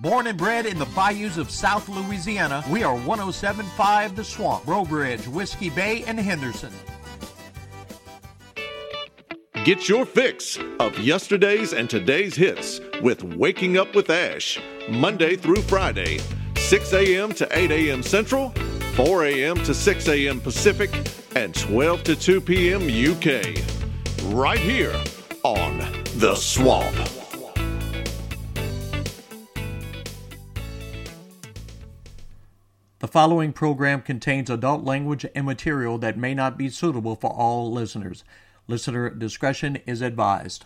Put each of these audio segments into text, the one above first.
Born and bred in the bayous of South Louisiana, we are 1075 The Swamp, Breaux Bridge, Whiskey Bay, and Henderson. Get your fix of yesterday's and today's hits with Waking Up with Ash, Monday through Friday, 6 a.m. to 8 a.m. Central, 4 a.m. to 6 a.m. Pacific, and 12 to 2 p.m. UK. Right here on The Swamp. The following program contains adult language and material that may not be suitable for all listeners. Listener discretion is advised.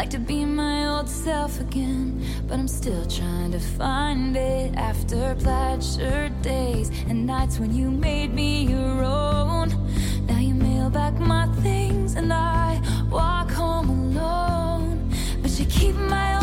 like to be my old self again, but I'm still trying to find it after plaid shirt days and nights when you made me your own. Now you mail back my things and I walk home alone, but you keep my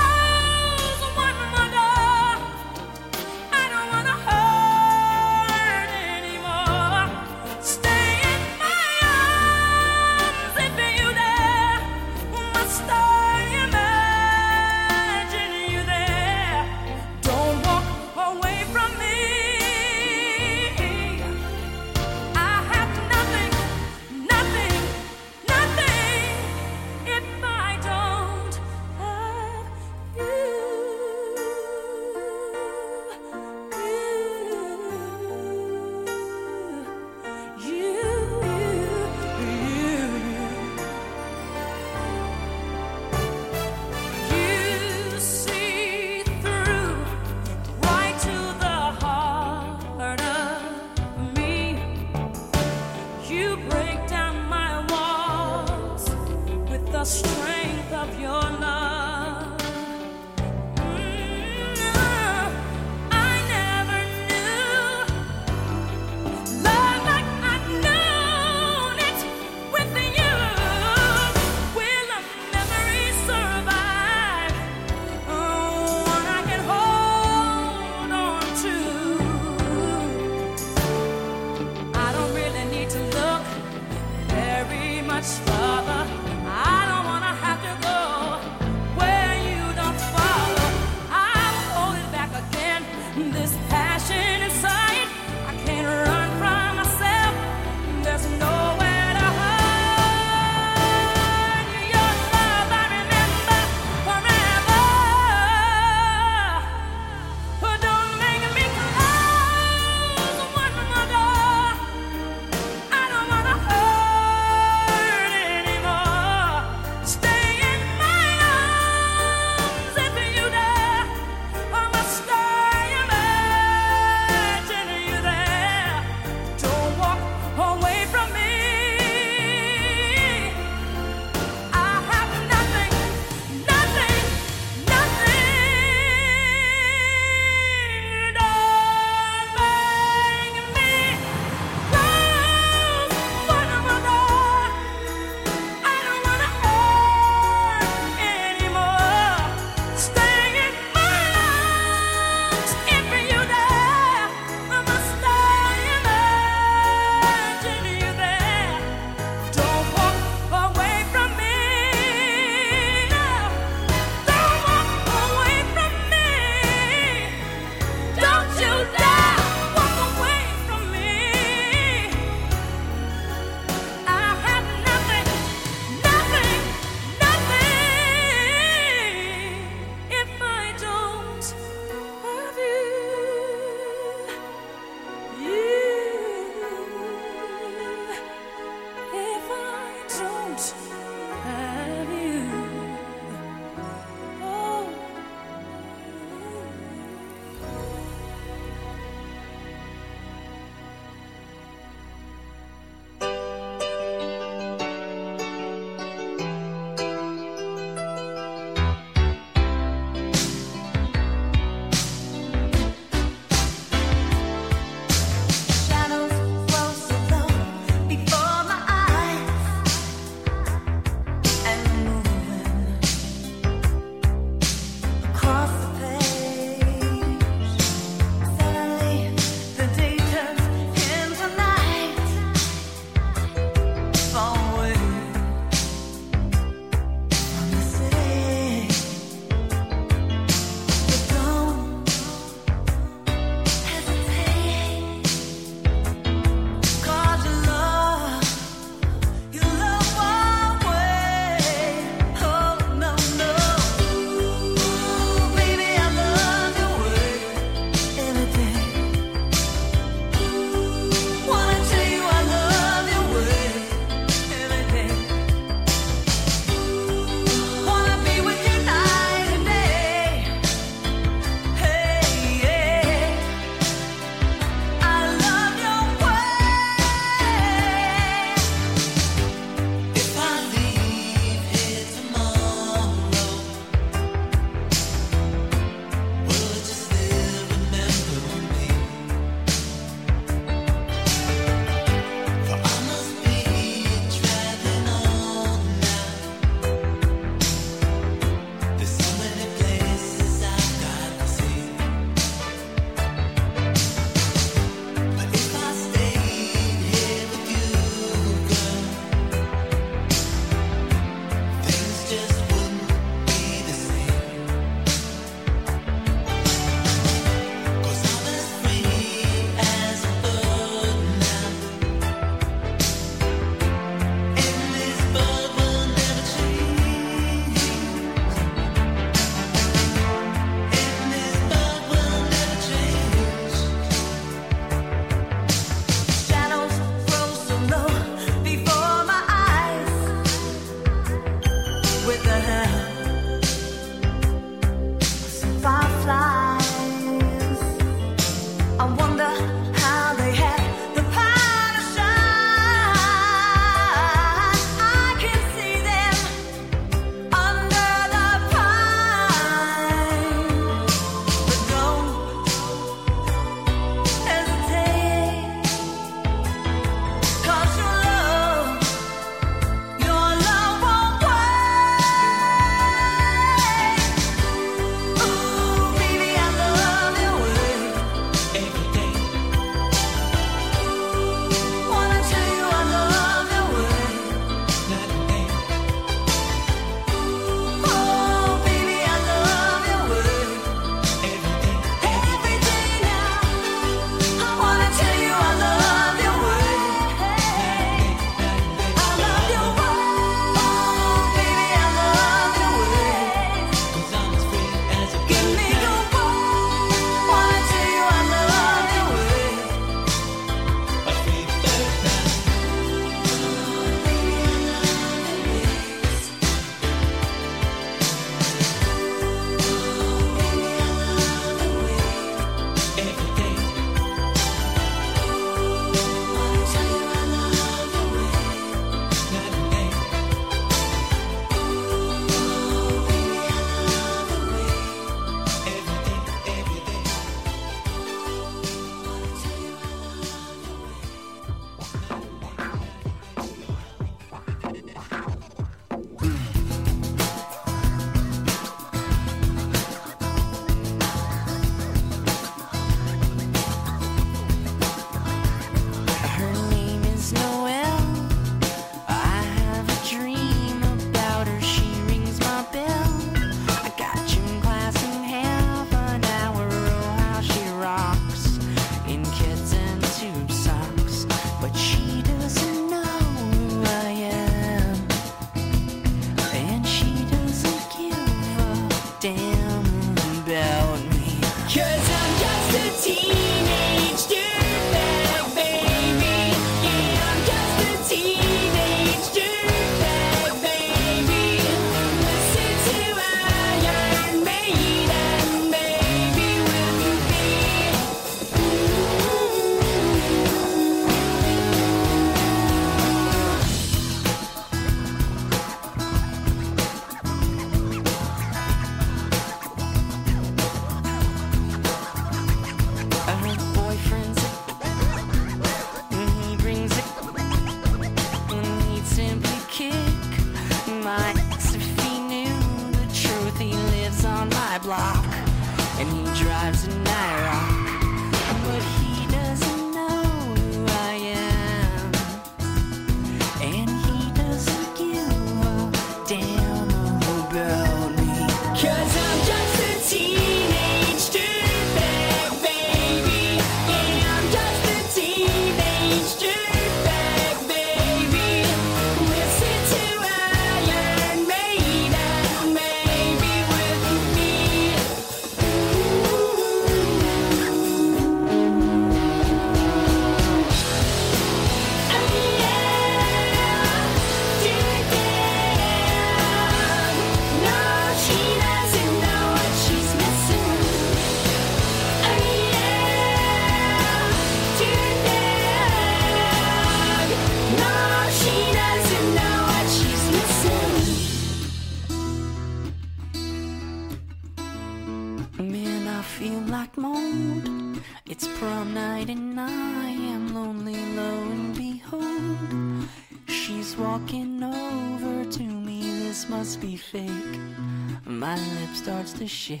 to shake.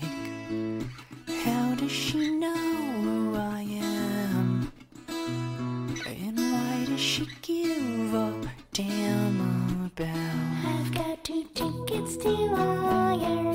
How does she know who I am? And why does she give a damn about? I've got two tickets to all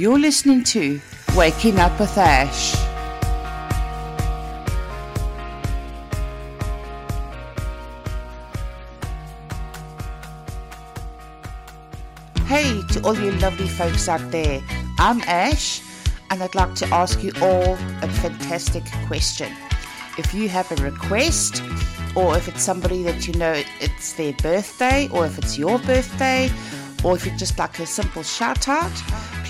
You're listening to Waking Up with Ash. Hey to all you lovely folks out there. I'm Ash, and I'd like to ask you all a fantastic question. If you have a request, or if it's somebody that you know it's their birthday, or if it's your birthday, or if you'd just like a simple shout out,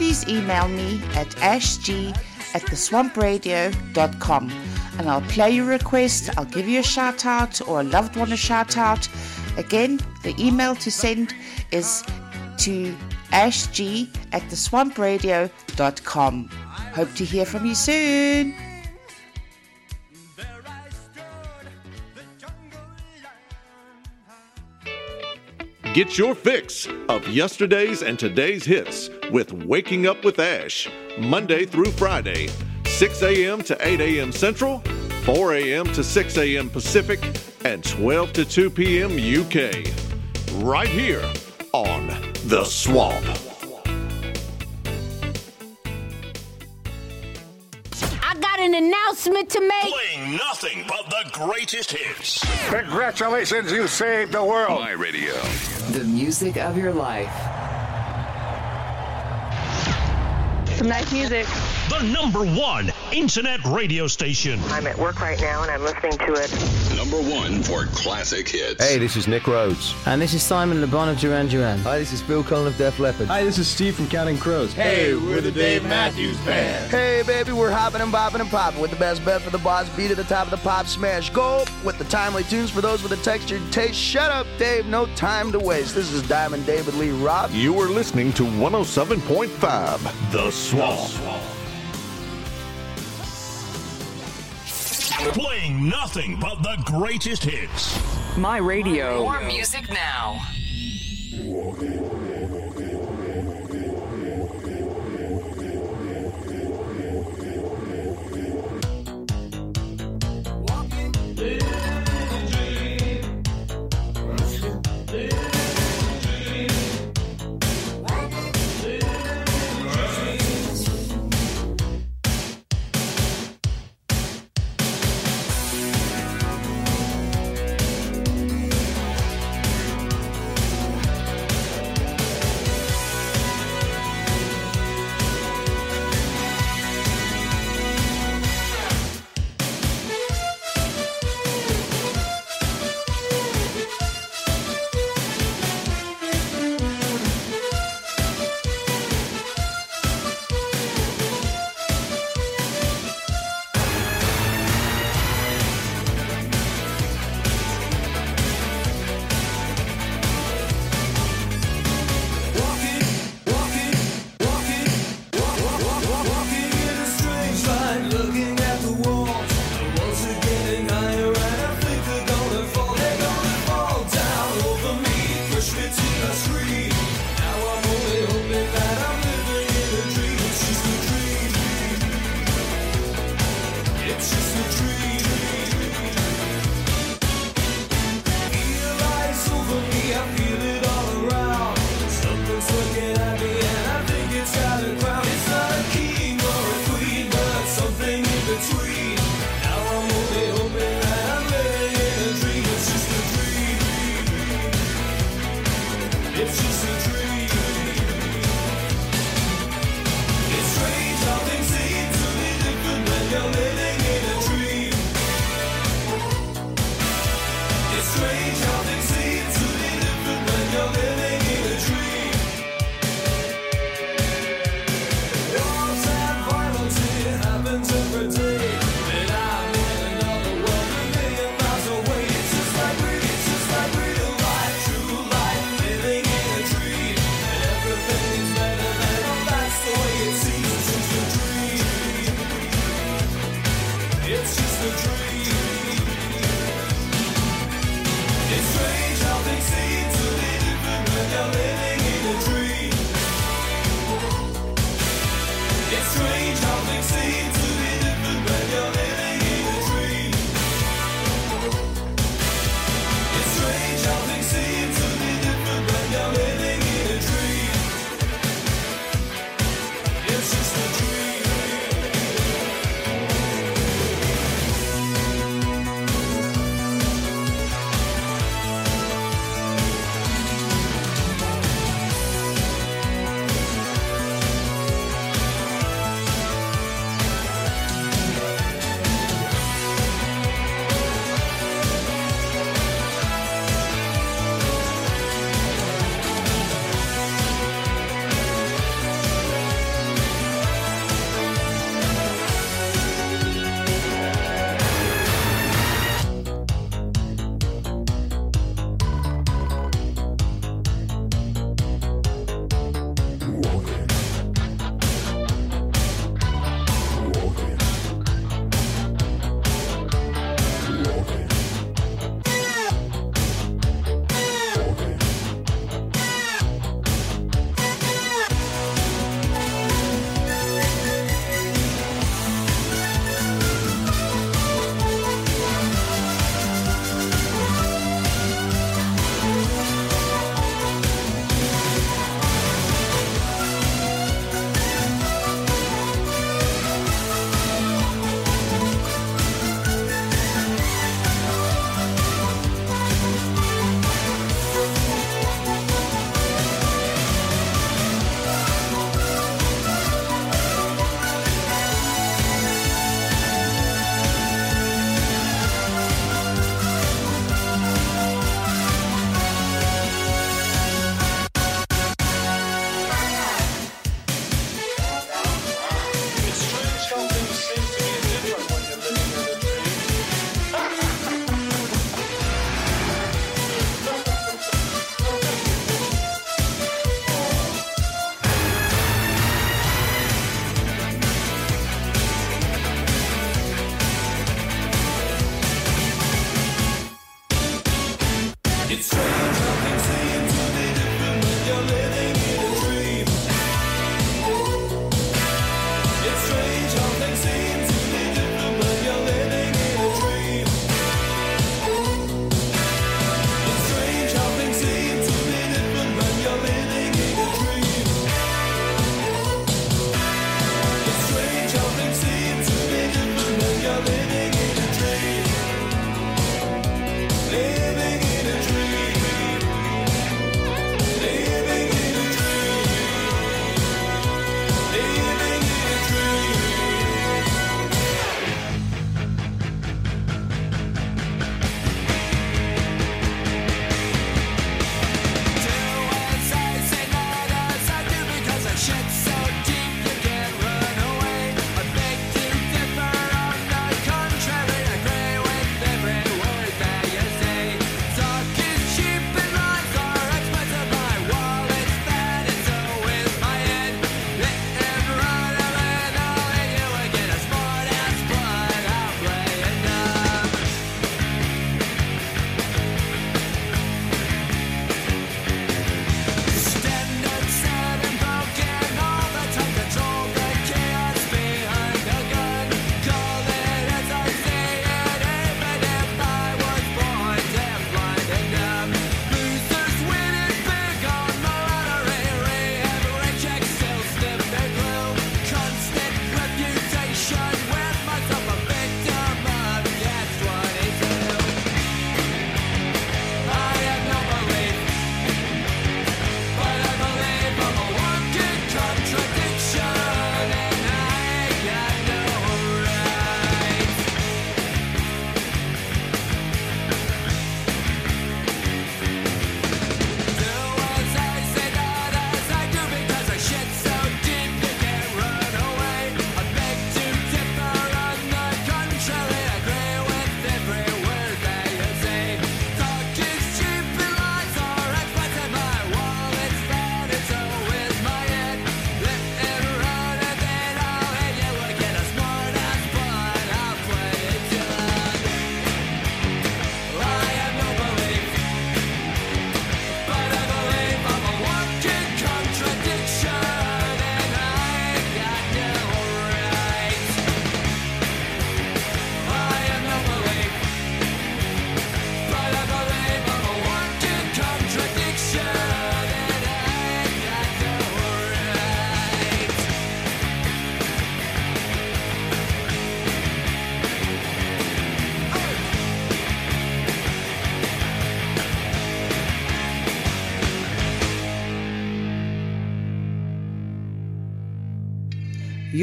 please email me at ashg at theswampradio.com and I'll play your request, I'll give you a shout out or a loved one a shout out. Again, the email to send is to ashg at theswampradio.com. Hope to hear from you soon. Get your fix of yesterday's and today's hits with Waking Up with Ash, Monday through Friday, 6 a.m. to 8 a.m. Central, 4 a.m. to 6 a.m. Pacific, and 12 to 2 p.m. UK. Right here on The Swamp. An announcement to make. Playing nothing but the greatest hits. Congratulations, you saved the world. My radio. The music of your life. Some nice music. The number one internet radio station. I'm at work right now and I'm listening to it. Number one for classic hits. Hey, this is Nick Rhodes. And this is Simon Le Bon of Duran Duran. Hi, this is Phil Collen of Def Leppard. Hi, this is Steve from Counting Crows. Hey, we're the Dave Matthews Band. Hey, baby, we're hopping and bopping and popping with the best bet for the boss beat at the top of the pop smash. Go with the timely tunes for those with a textured taste. Shut up, Dave. No time to waste. This is Diamond David Lee Roth. You are listening to 107.5 The Swamp. Playing nothing but the greatest hits. My radio. More music now. Living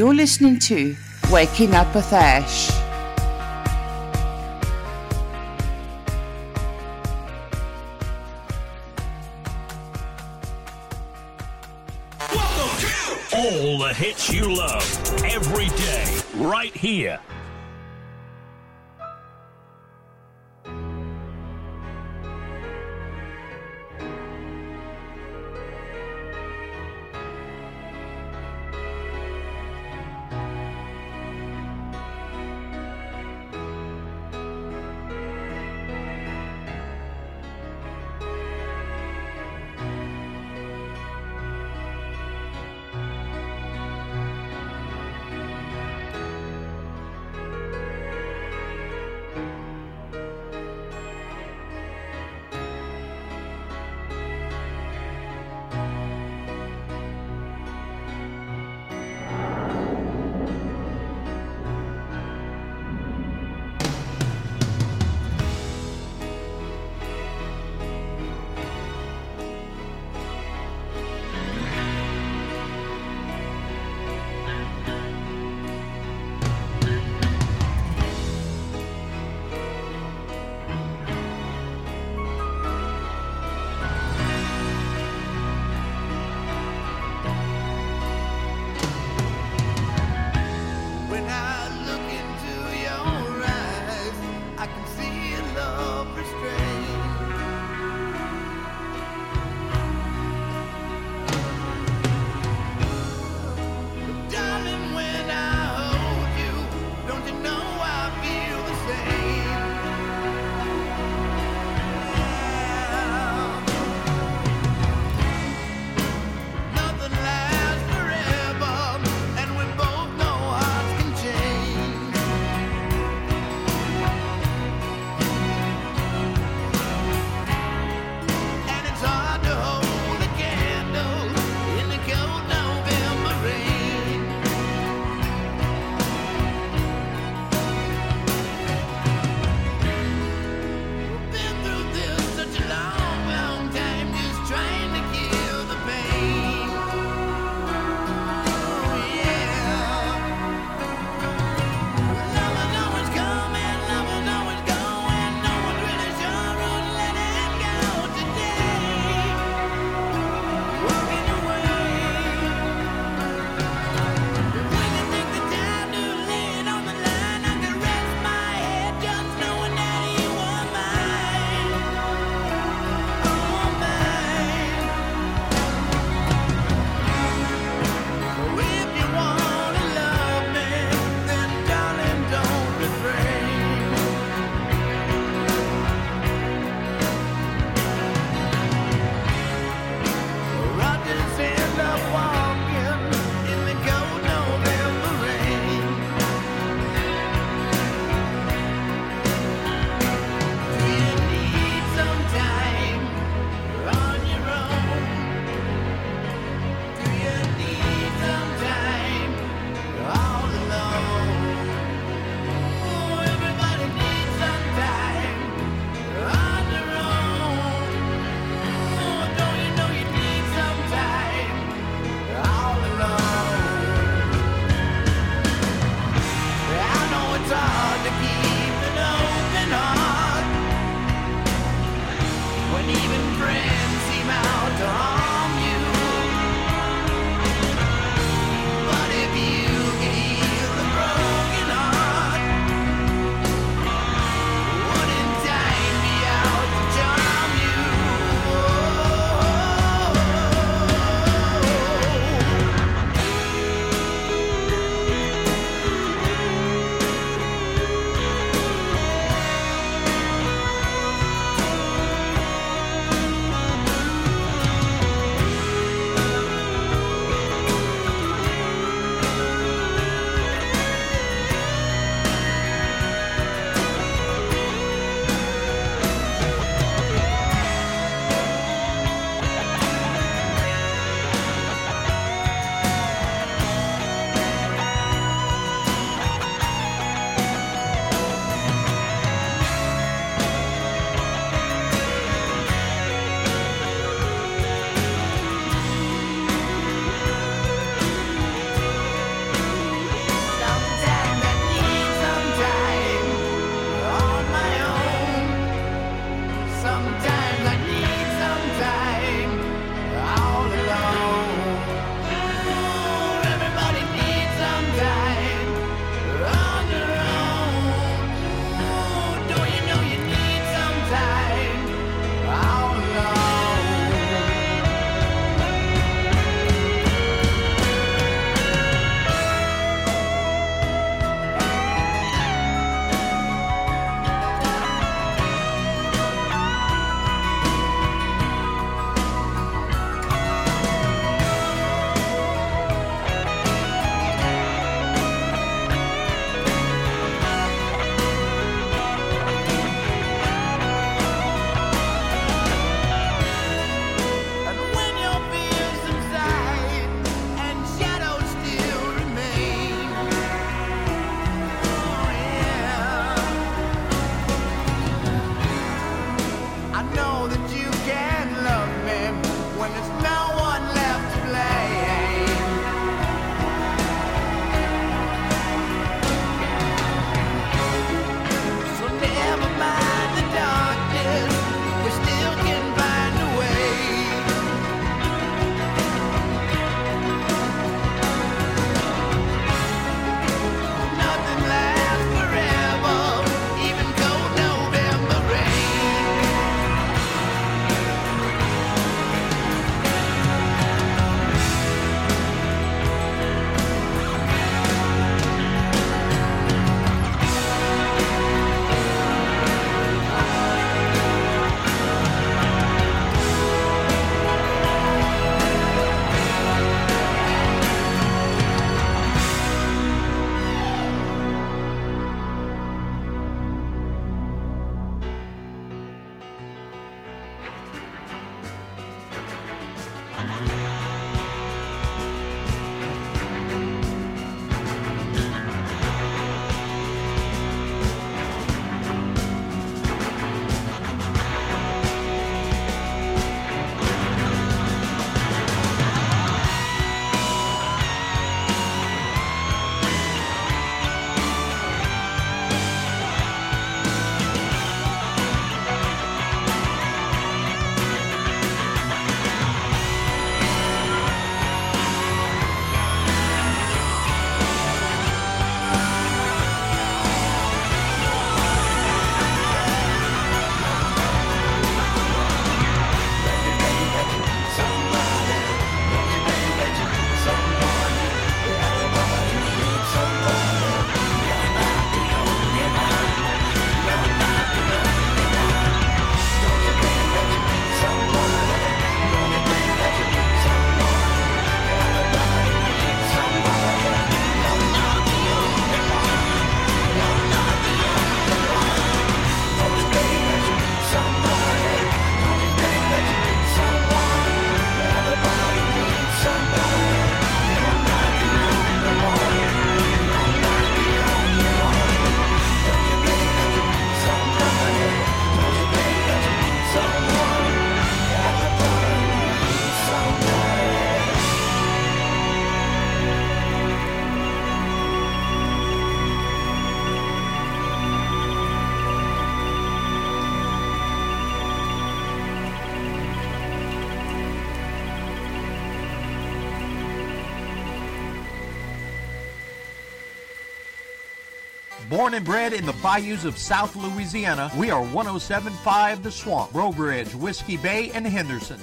You're listening to Waking Up with Ash. and bred in the bayous of South Louisiana, we are 1075 The Swamp, Breaux Bridge, Whiskey Bay, and Henderson.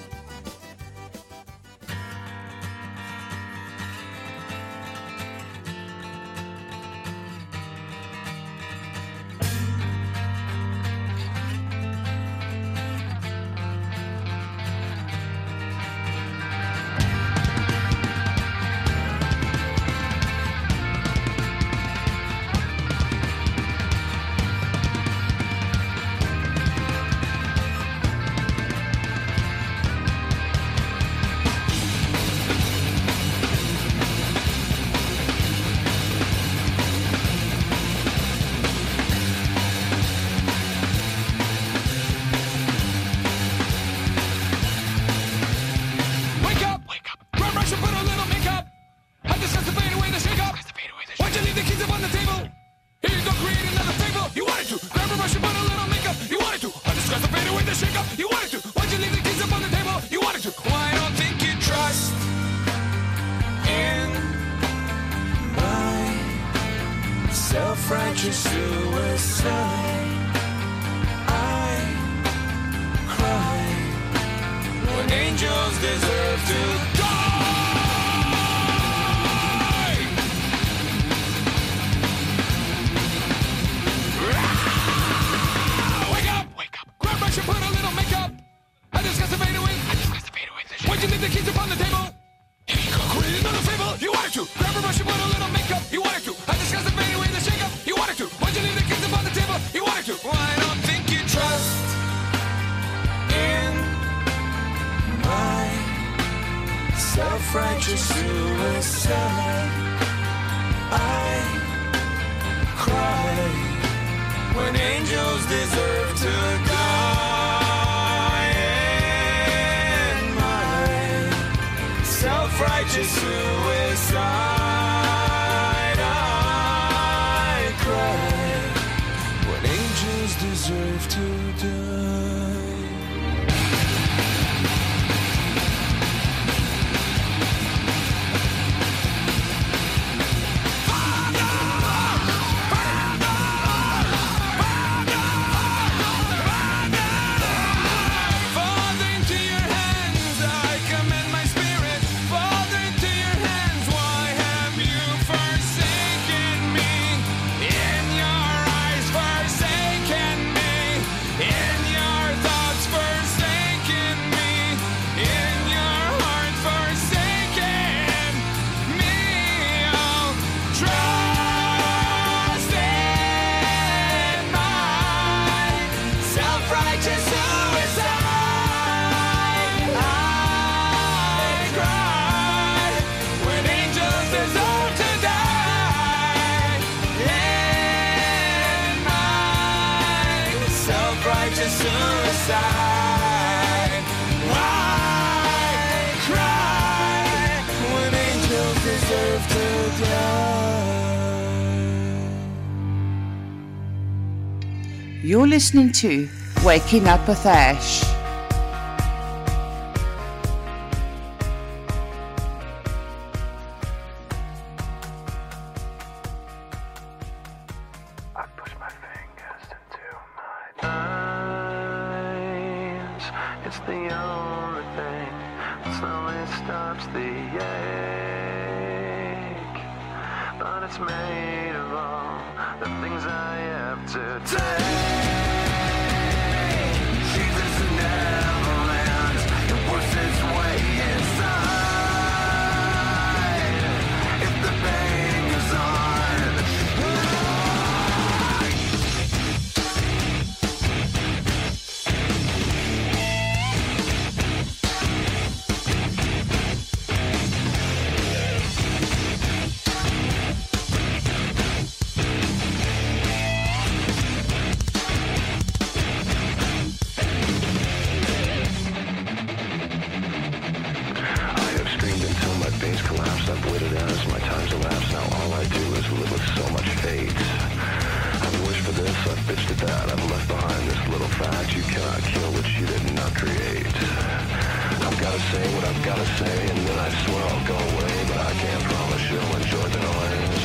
listening to Waking Up with Ash. bitch to that. I've left behind this little fact. You cannot kill what you did not create. I've gotta say what I've gotta say, and then I swear I'll go away, but I can't promise you'll enjoy the noise.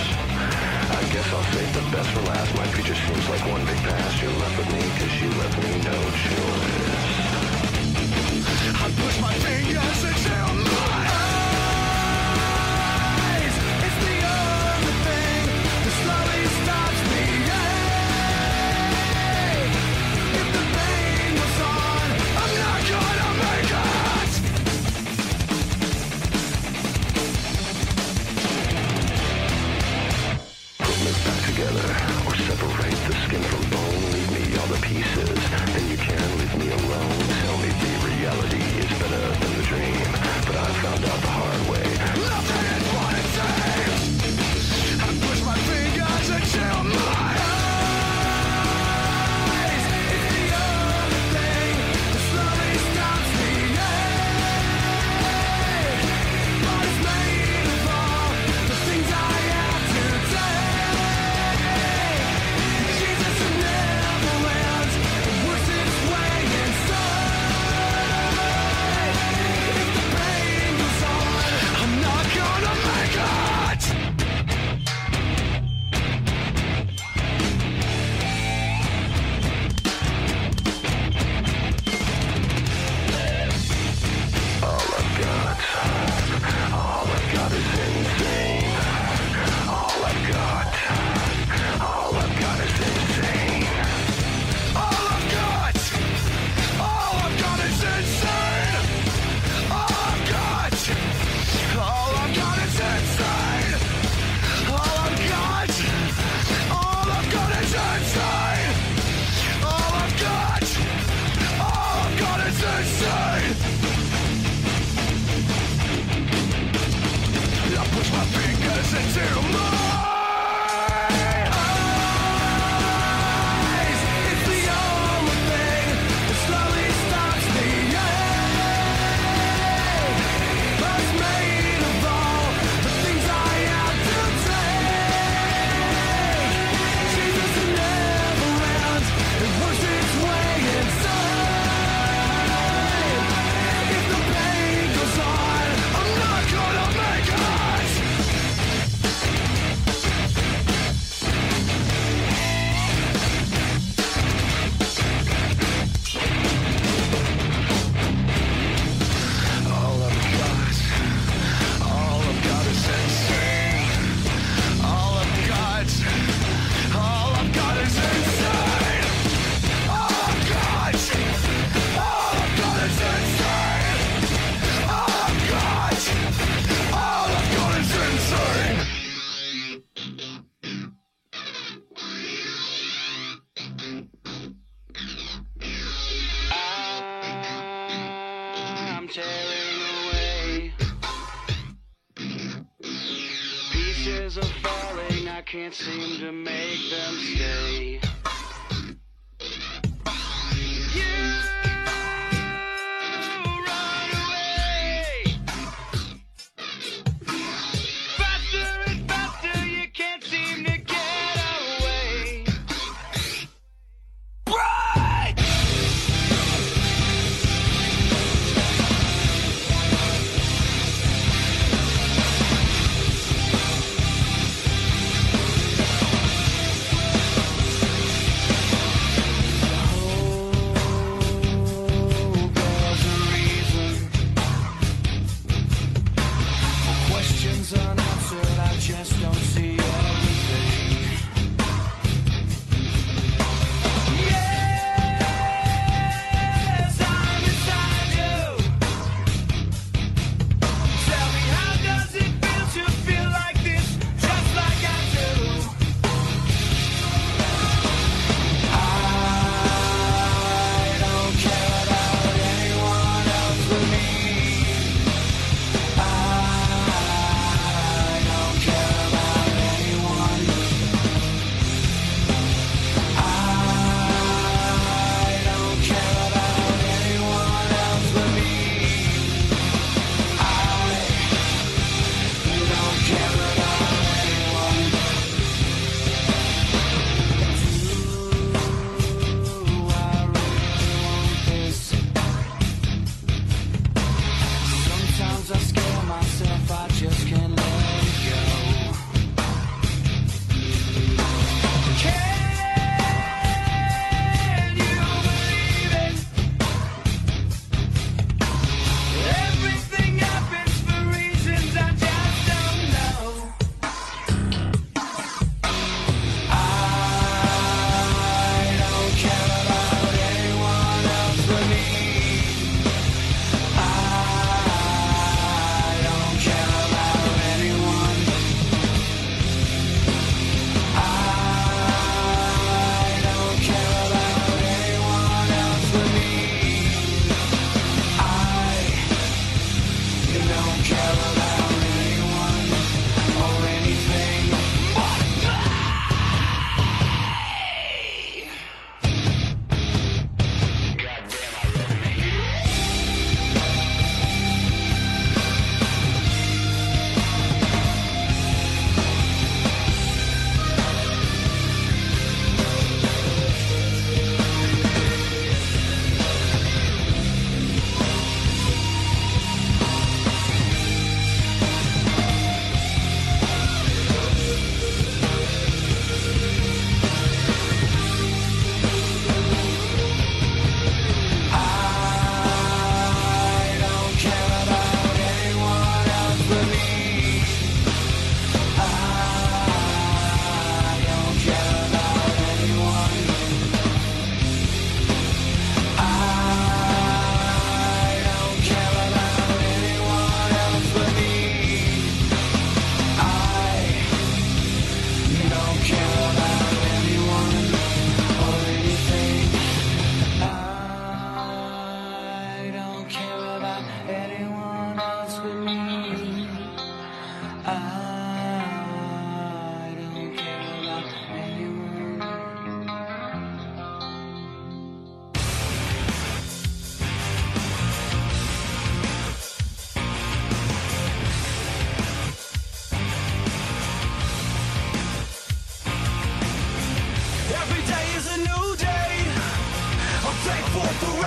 I guess I'll save the best for last. My future seems like one big past. You're left with me cause you left me no choice. I push my fingers and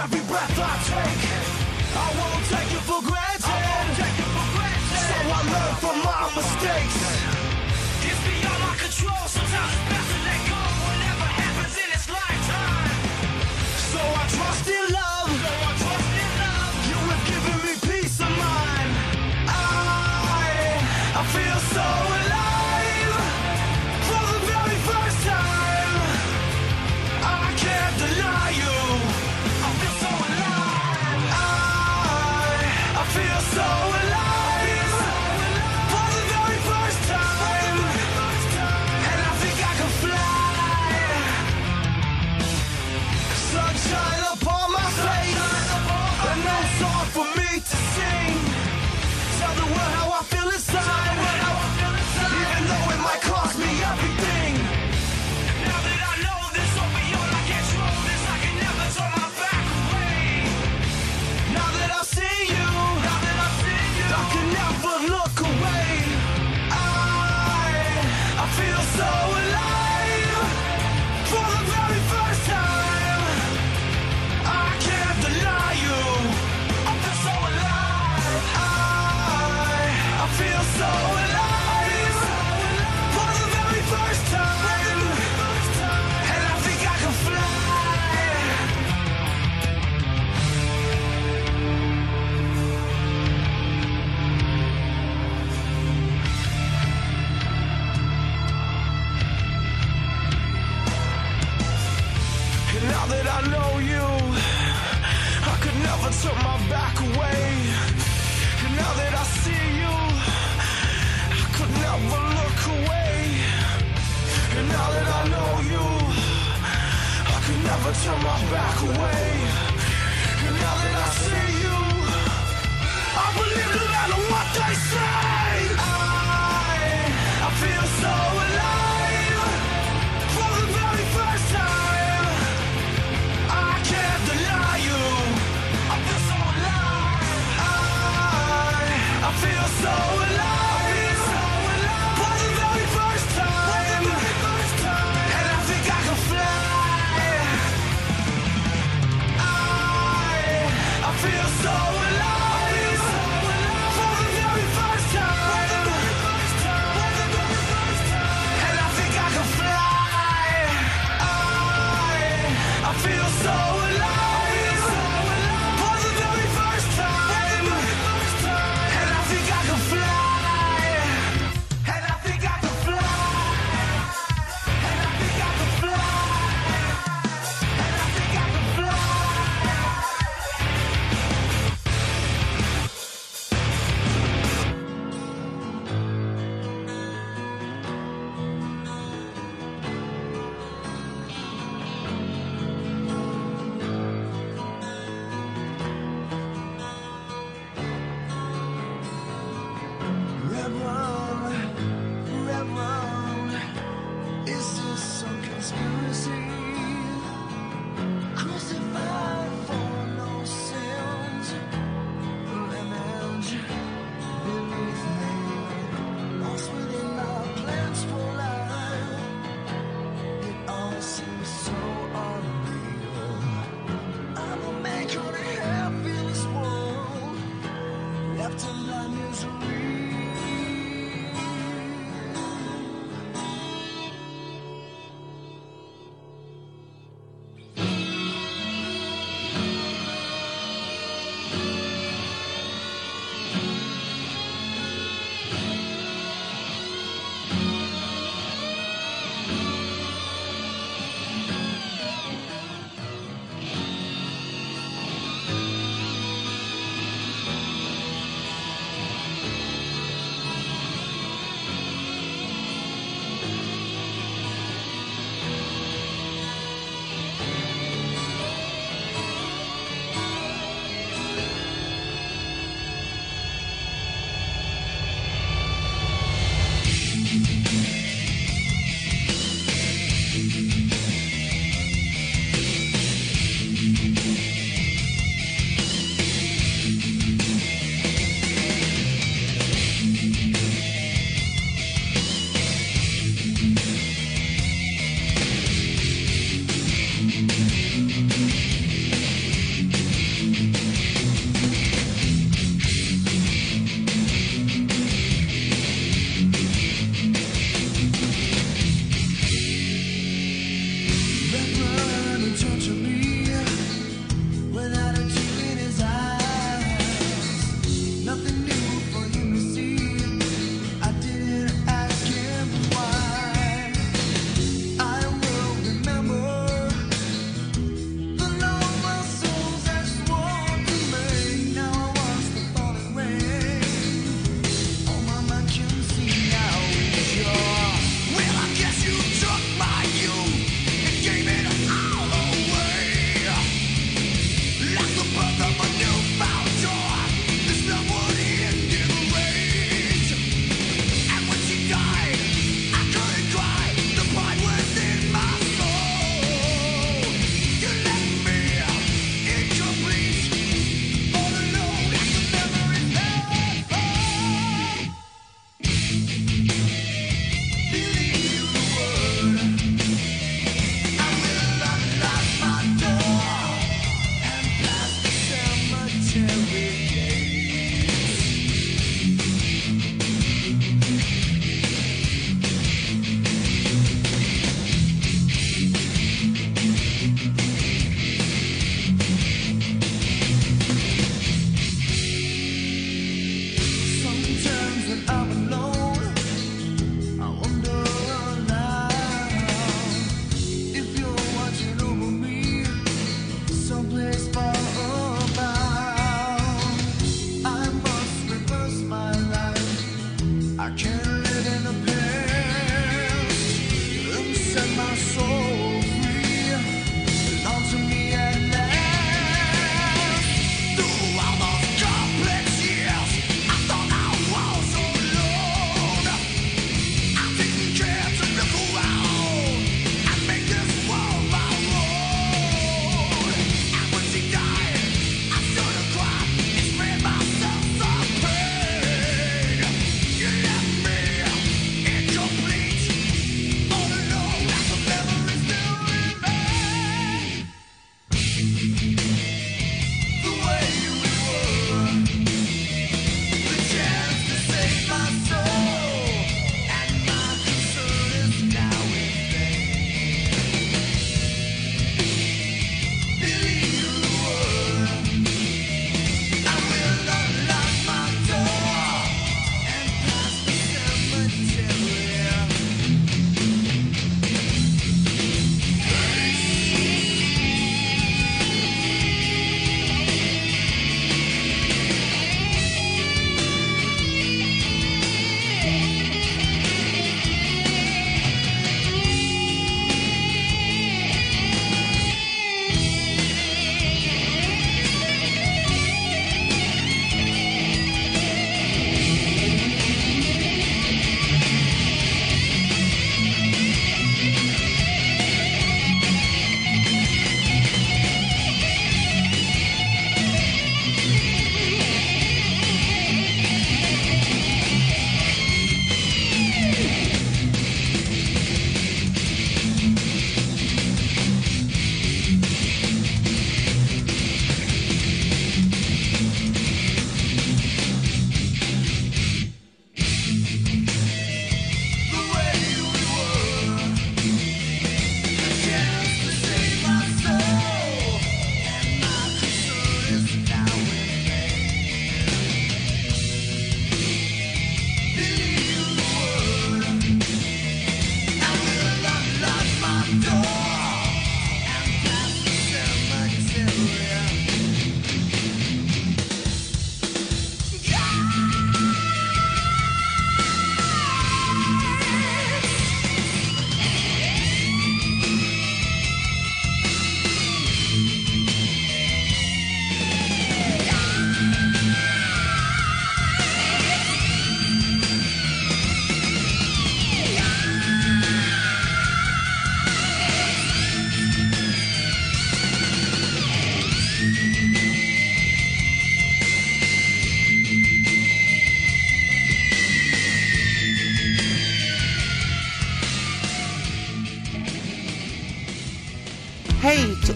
every breath I take. I won't take it for granted. I so I learn from my mistakes. It's beyond my control. Sometimes it's best to let go. Whatever happens in its lifetime. So I trust in.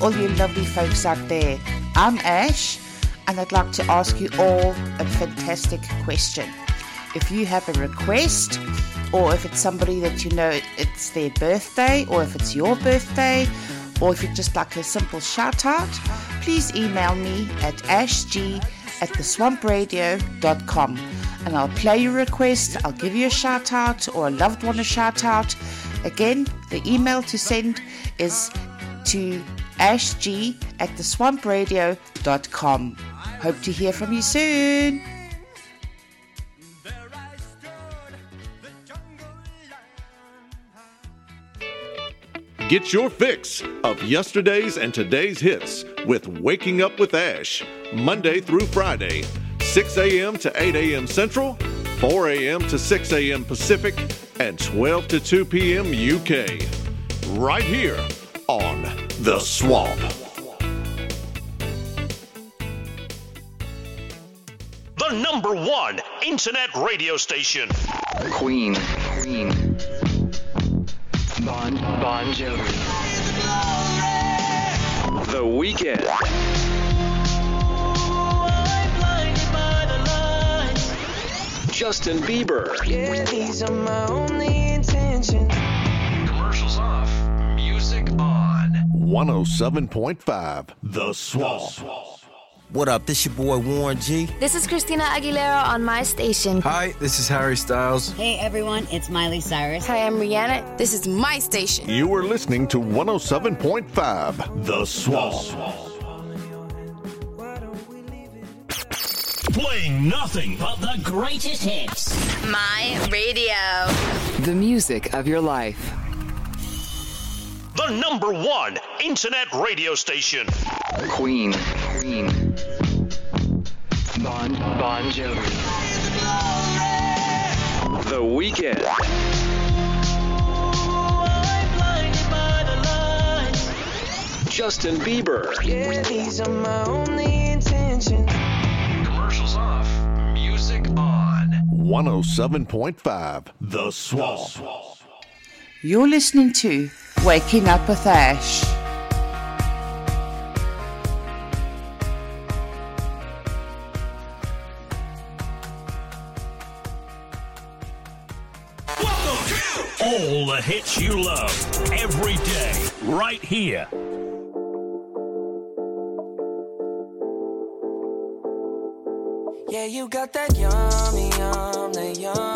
All you lovely folks out there. I'm Ash, and I'd like to ask you all a fantastic question. If you have a request, or if it's somebody that you know it's their birthday, or if it's your birthday, or if you'd just like a simple shout out, please email me at ashg at theswampradio.com and I'll play your request, I'll give you a shout out or a loved one a shout out. Again, the email to send is to ashg at theswampradio.com. Hope to hear from you soon. Get your fix of yesterday's and today's hits with Waking Up with Ash, Monday through Friday, 6 a.m. to 8 a.m. Central, 4 a.m. to 6 a.m. Pacific, and 12 to 2 p.m. UK. Right here on The Swamp. The number one internet radio station. Queen. Queen. Bon Bon Jovi. The Weeknd. Justin Bieber. Yeah, these are my only intentions. Commercials off. Music on. 107.5 The Swamp. What up? This your boy Warren G. This is Christina Aguilera on my station. Hi, this is Harry Styles. Hey everyone, it's Miley Cyrus. Hi, I'm Rihanna. This is my station. You are listening to 107.5 The Swamp. Playing nothing but the greatest hits. My radio. The music of your life. The number one internet radio station. Queen. Queen. Bon Bon Jovi. The Weeknd. Justin Bieber. Yeah, these are my only intentions. Commercials off. Music on. 107.5 The Swamp. You're listening to Waking Up with Ash. Welcome to All the hits you love every day, right here. Yeah, you got that yummy, yum, that yummy, yum,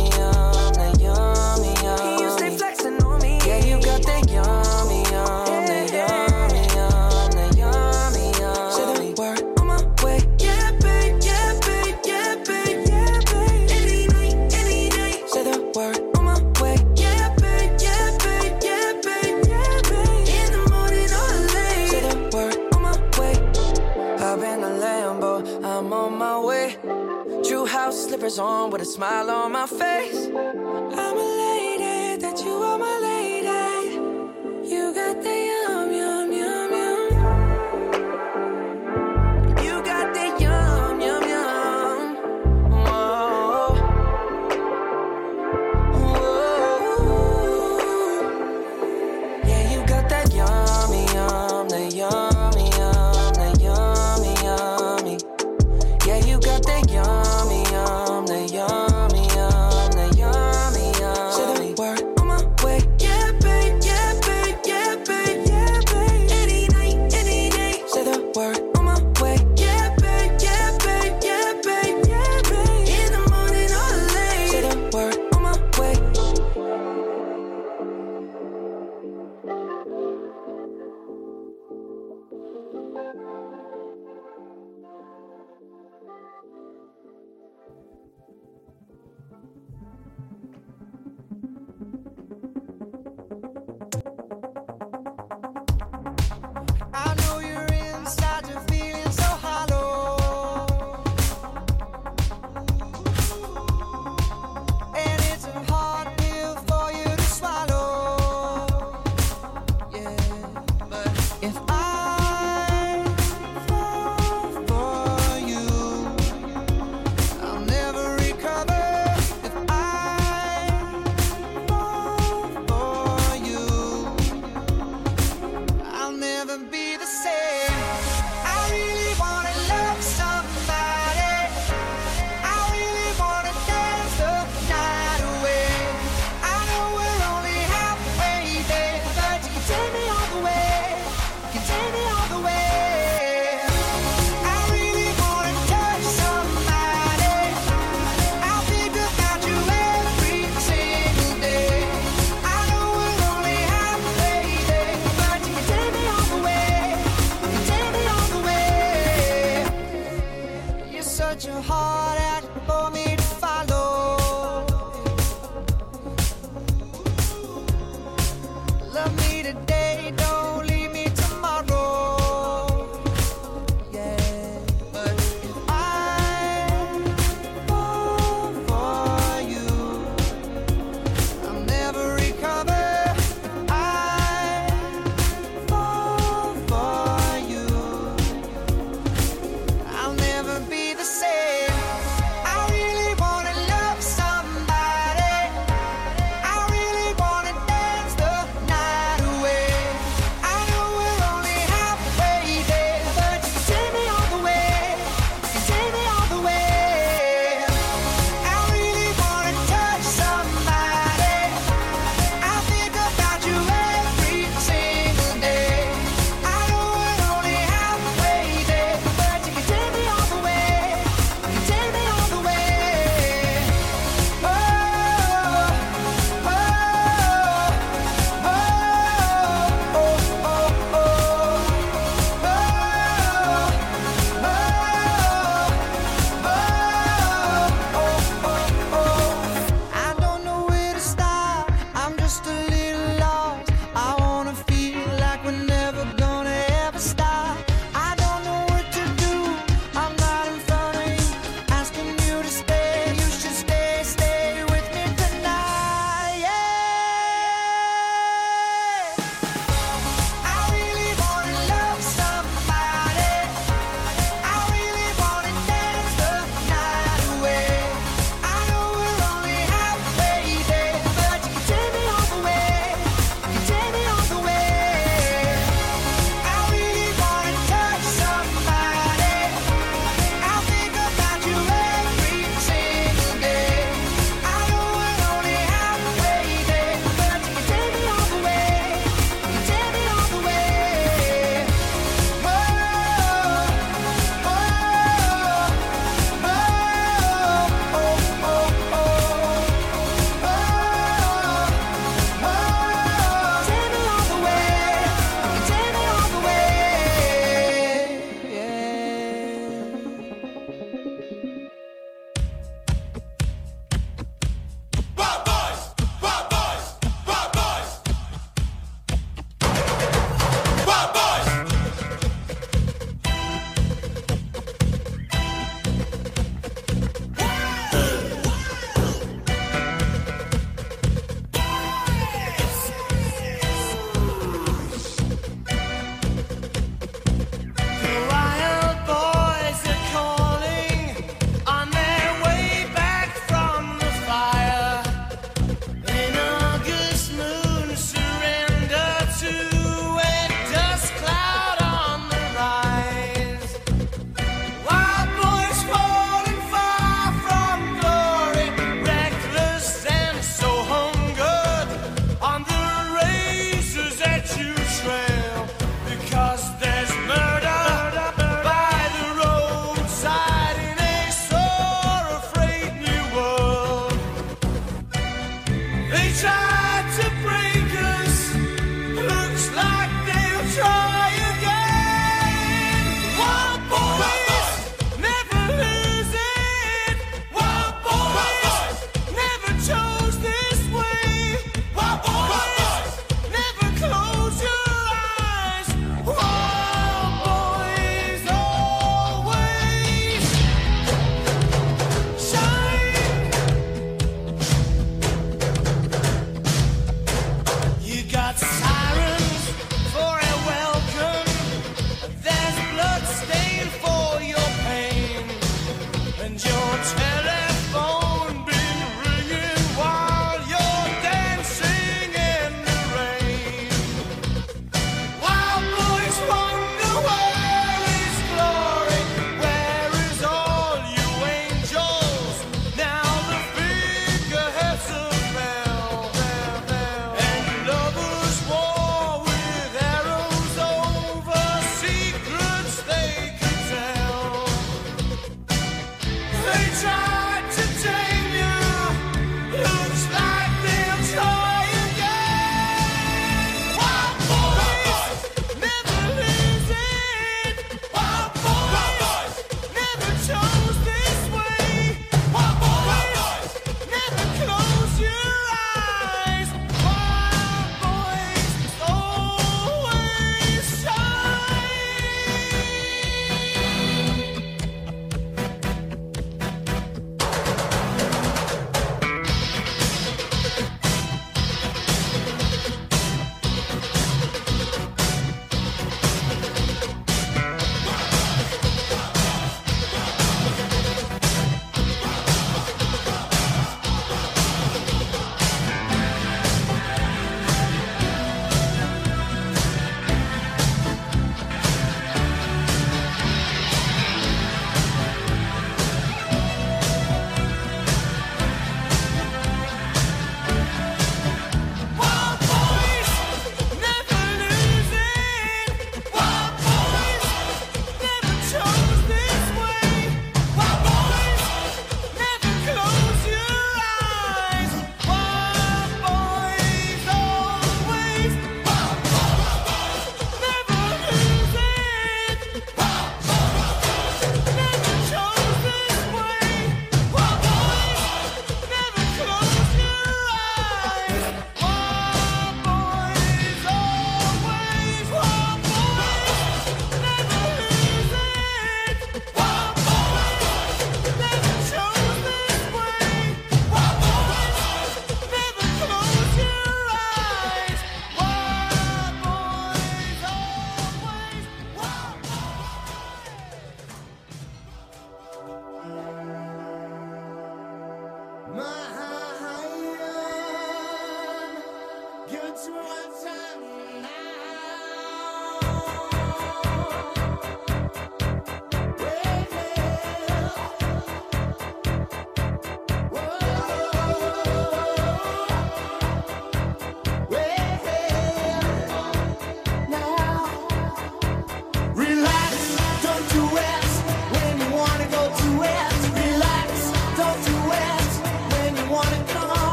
Drew house slippers on with a smile on my face. I'm elated that you are my lady.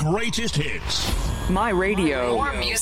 greatest hits. My radio. Music.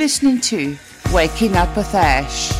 listening to Waking Up with Ash.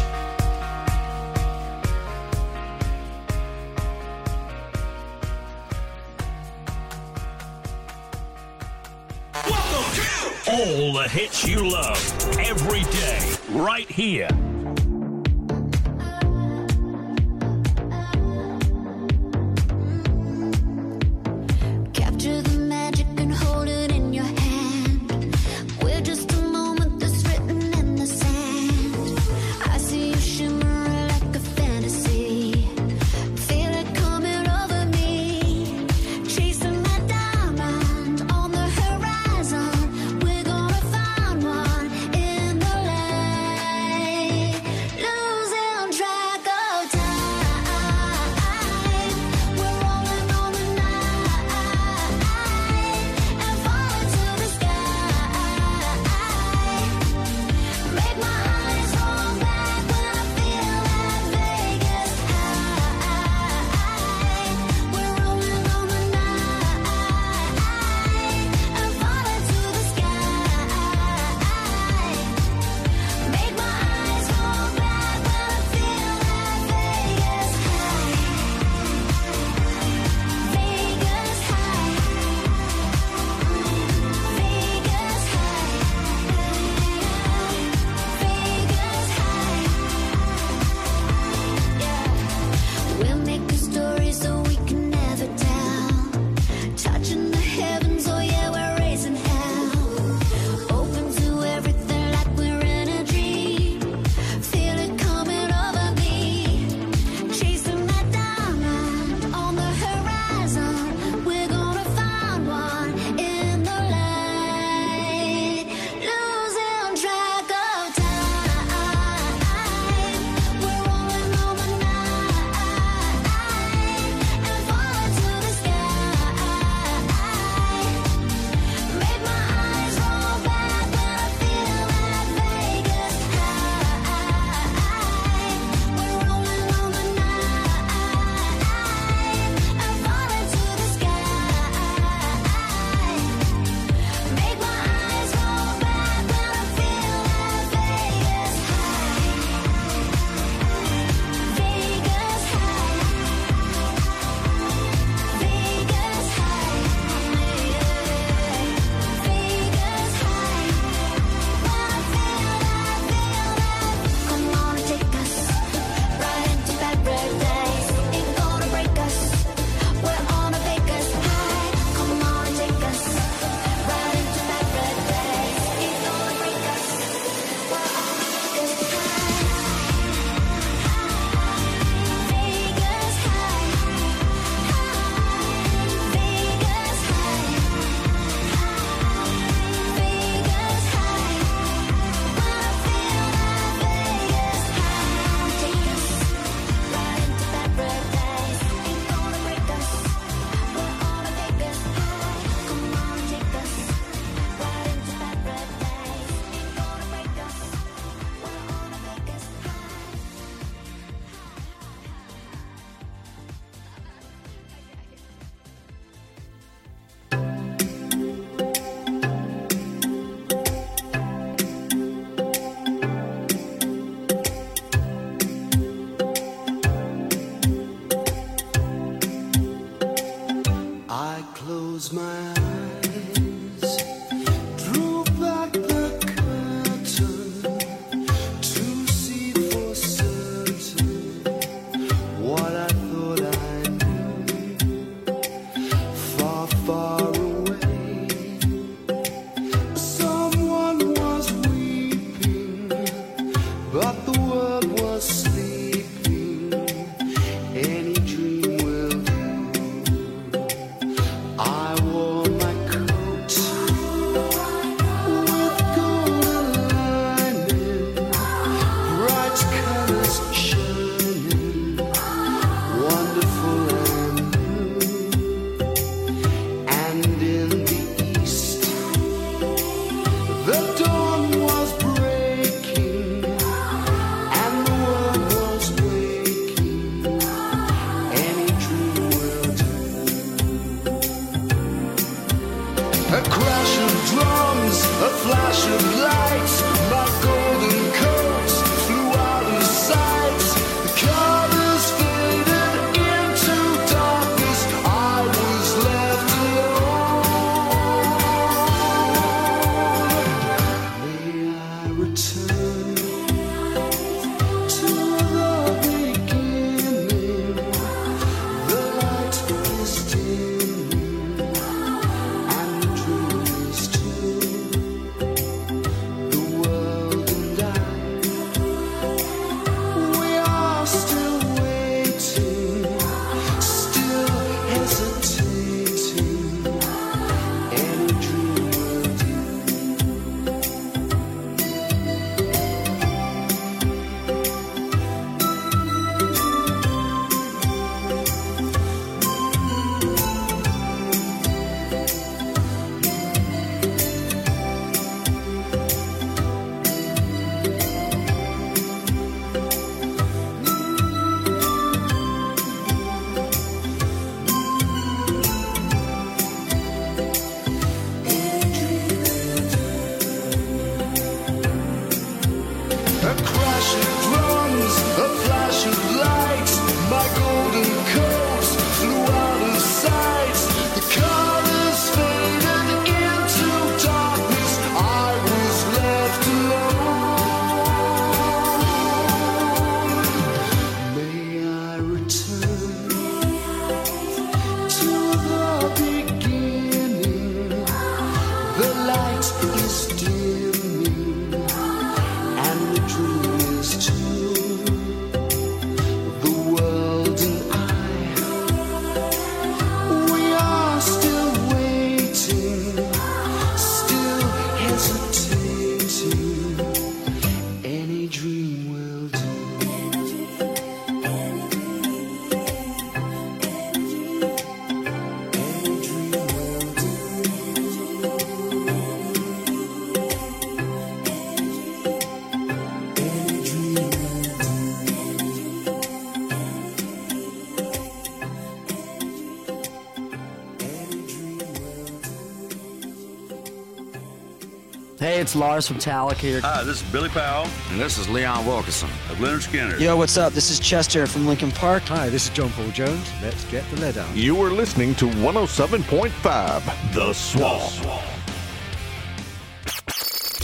It's Lars from Talik here. Hi, this is Billy Powell. And this is Leon Wilkeson. Of Lynyrd Skynyrd. Yo, what's up? This is Chester from Linkin Park. Hi, this is John Paul Jones. Let's get the lead out. You are listening to 107.5 The Swamp. The Swamp.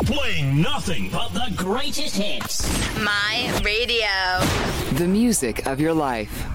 Playing nothing but the greatest hits. My radio. The music of your life.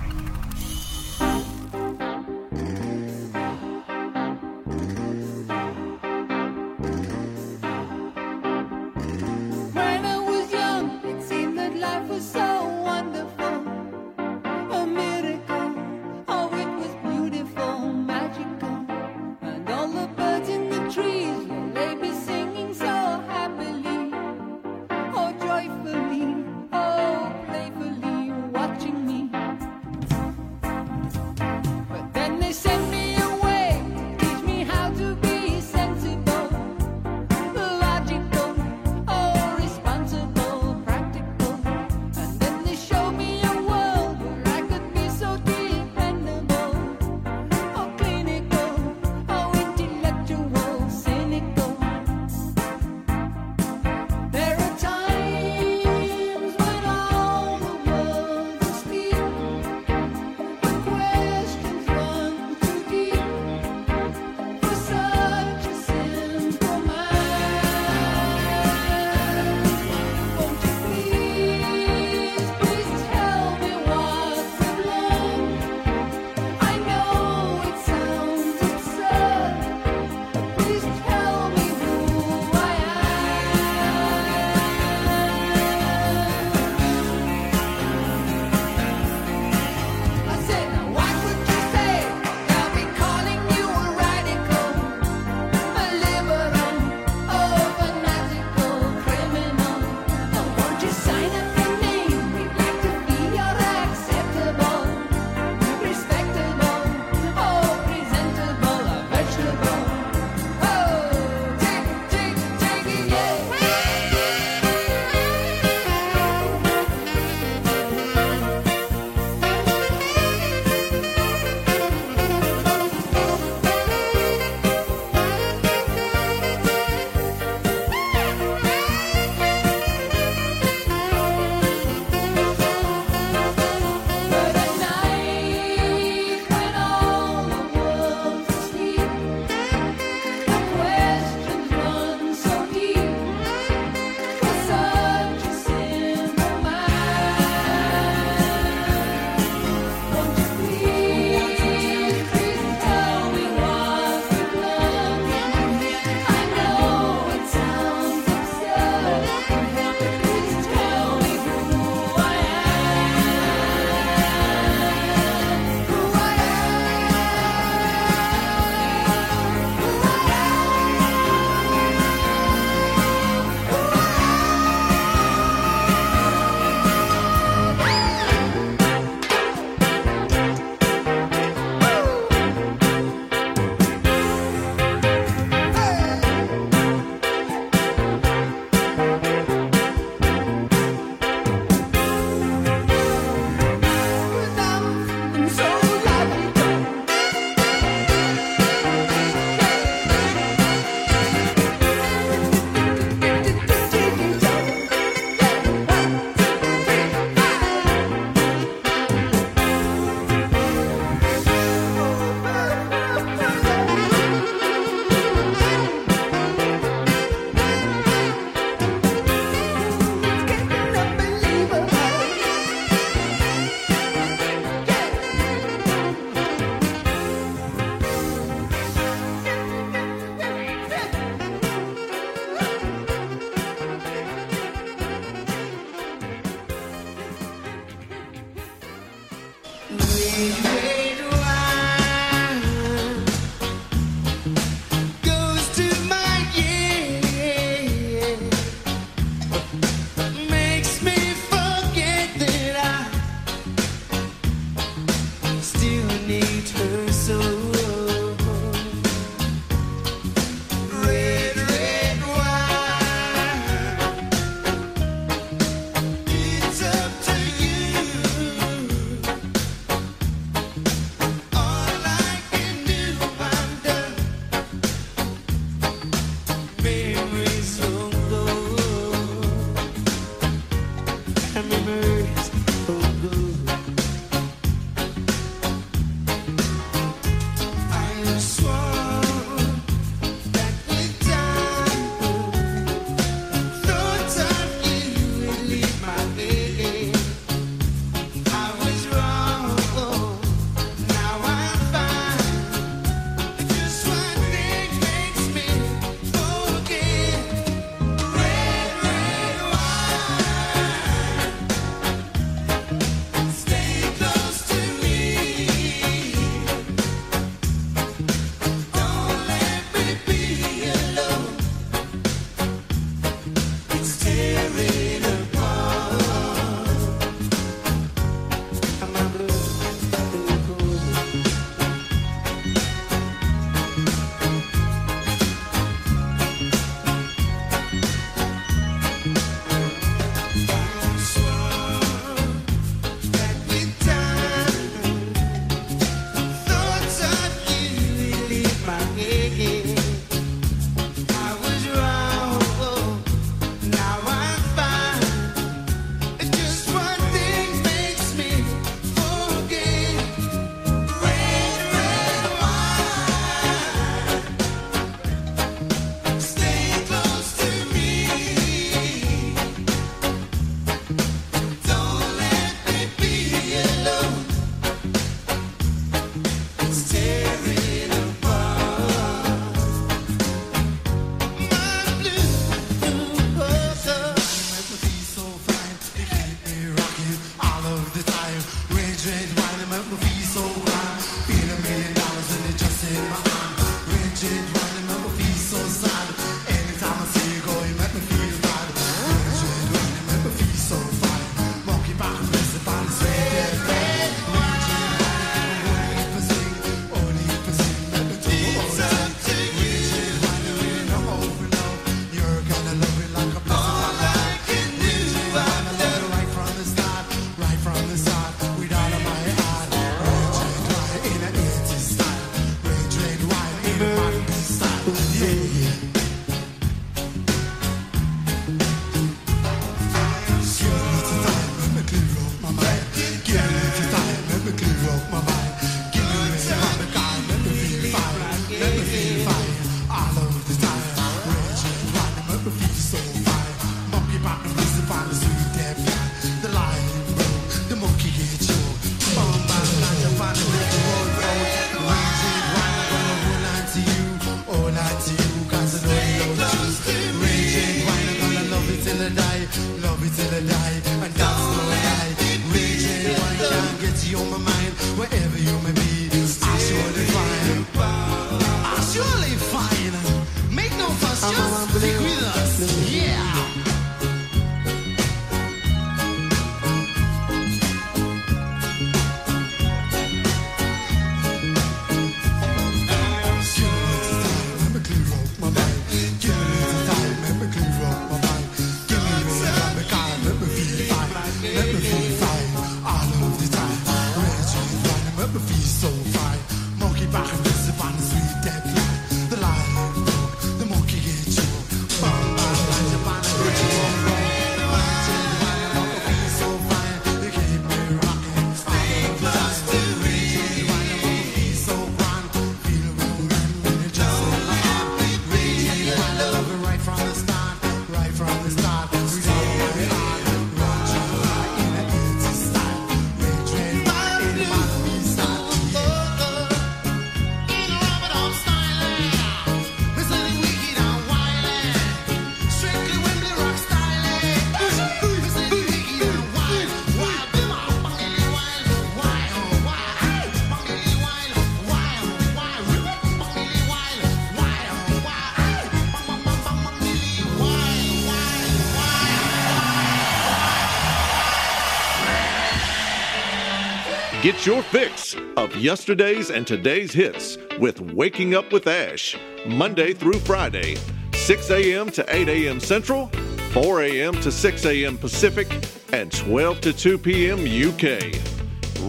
Your fix of yesterday's and today's hits with Waking Up with Ash, Monday through Friday, 6 a.m. to 8 a.m. Central, 4 a.m. to 6 a.m. Pacific, and 12 to 2 p.m. UK.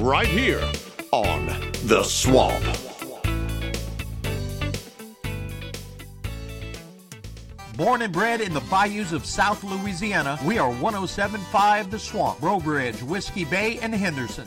Right here on The Swamp. Born and bred in the bayous of South Louisiana, we are 1075 The Swamp, Breaux Bridge, Whiskey Bay, and Henderson.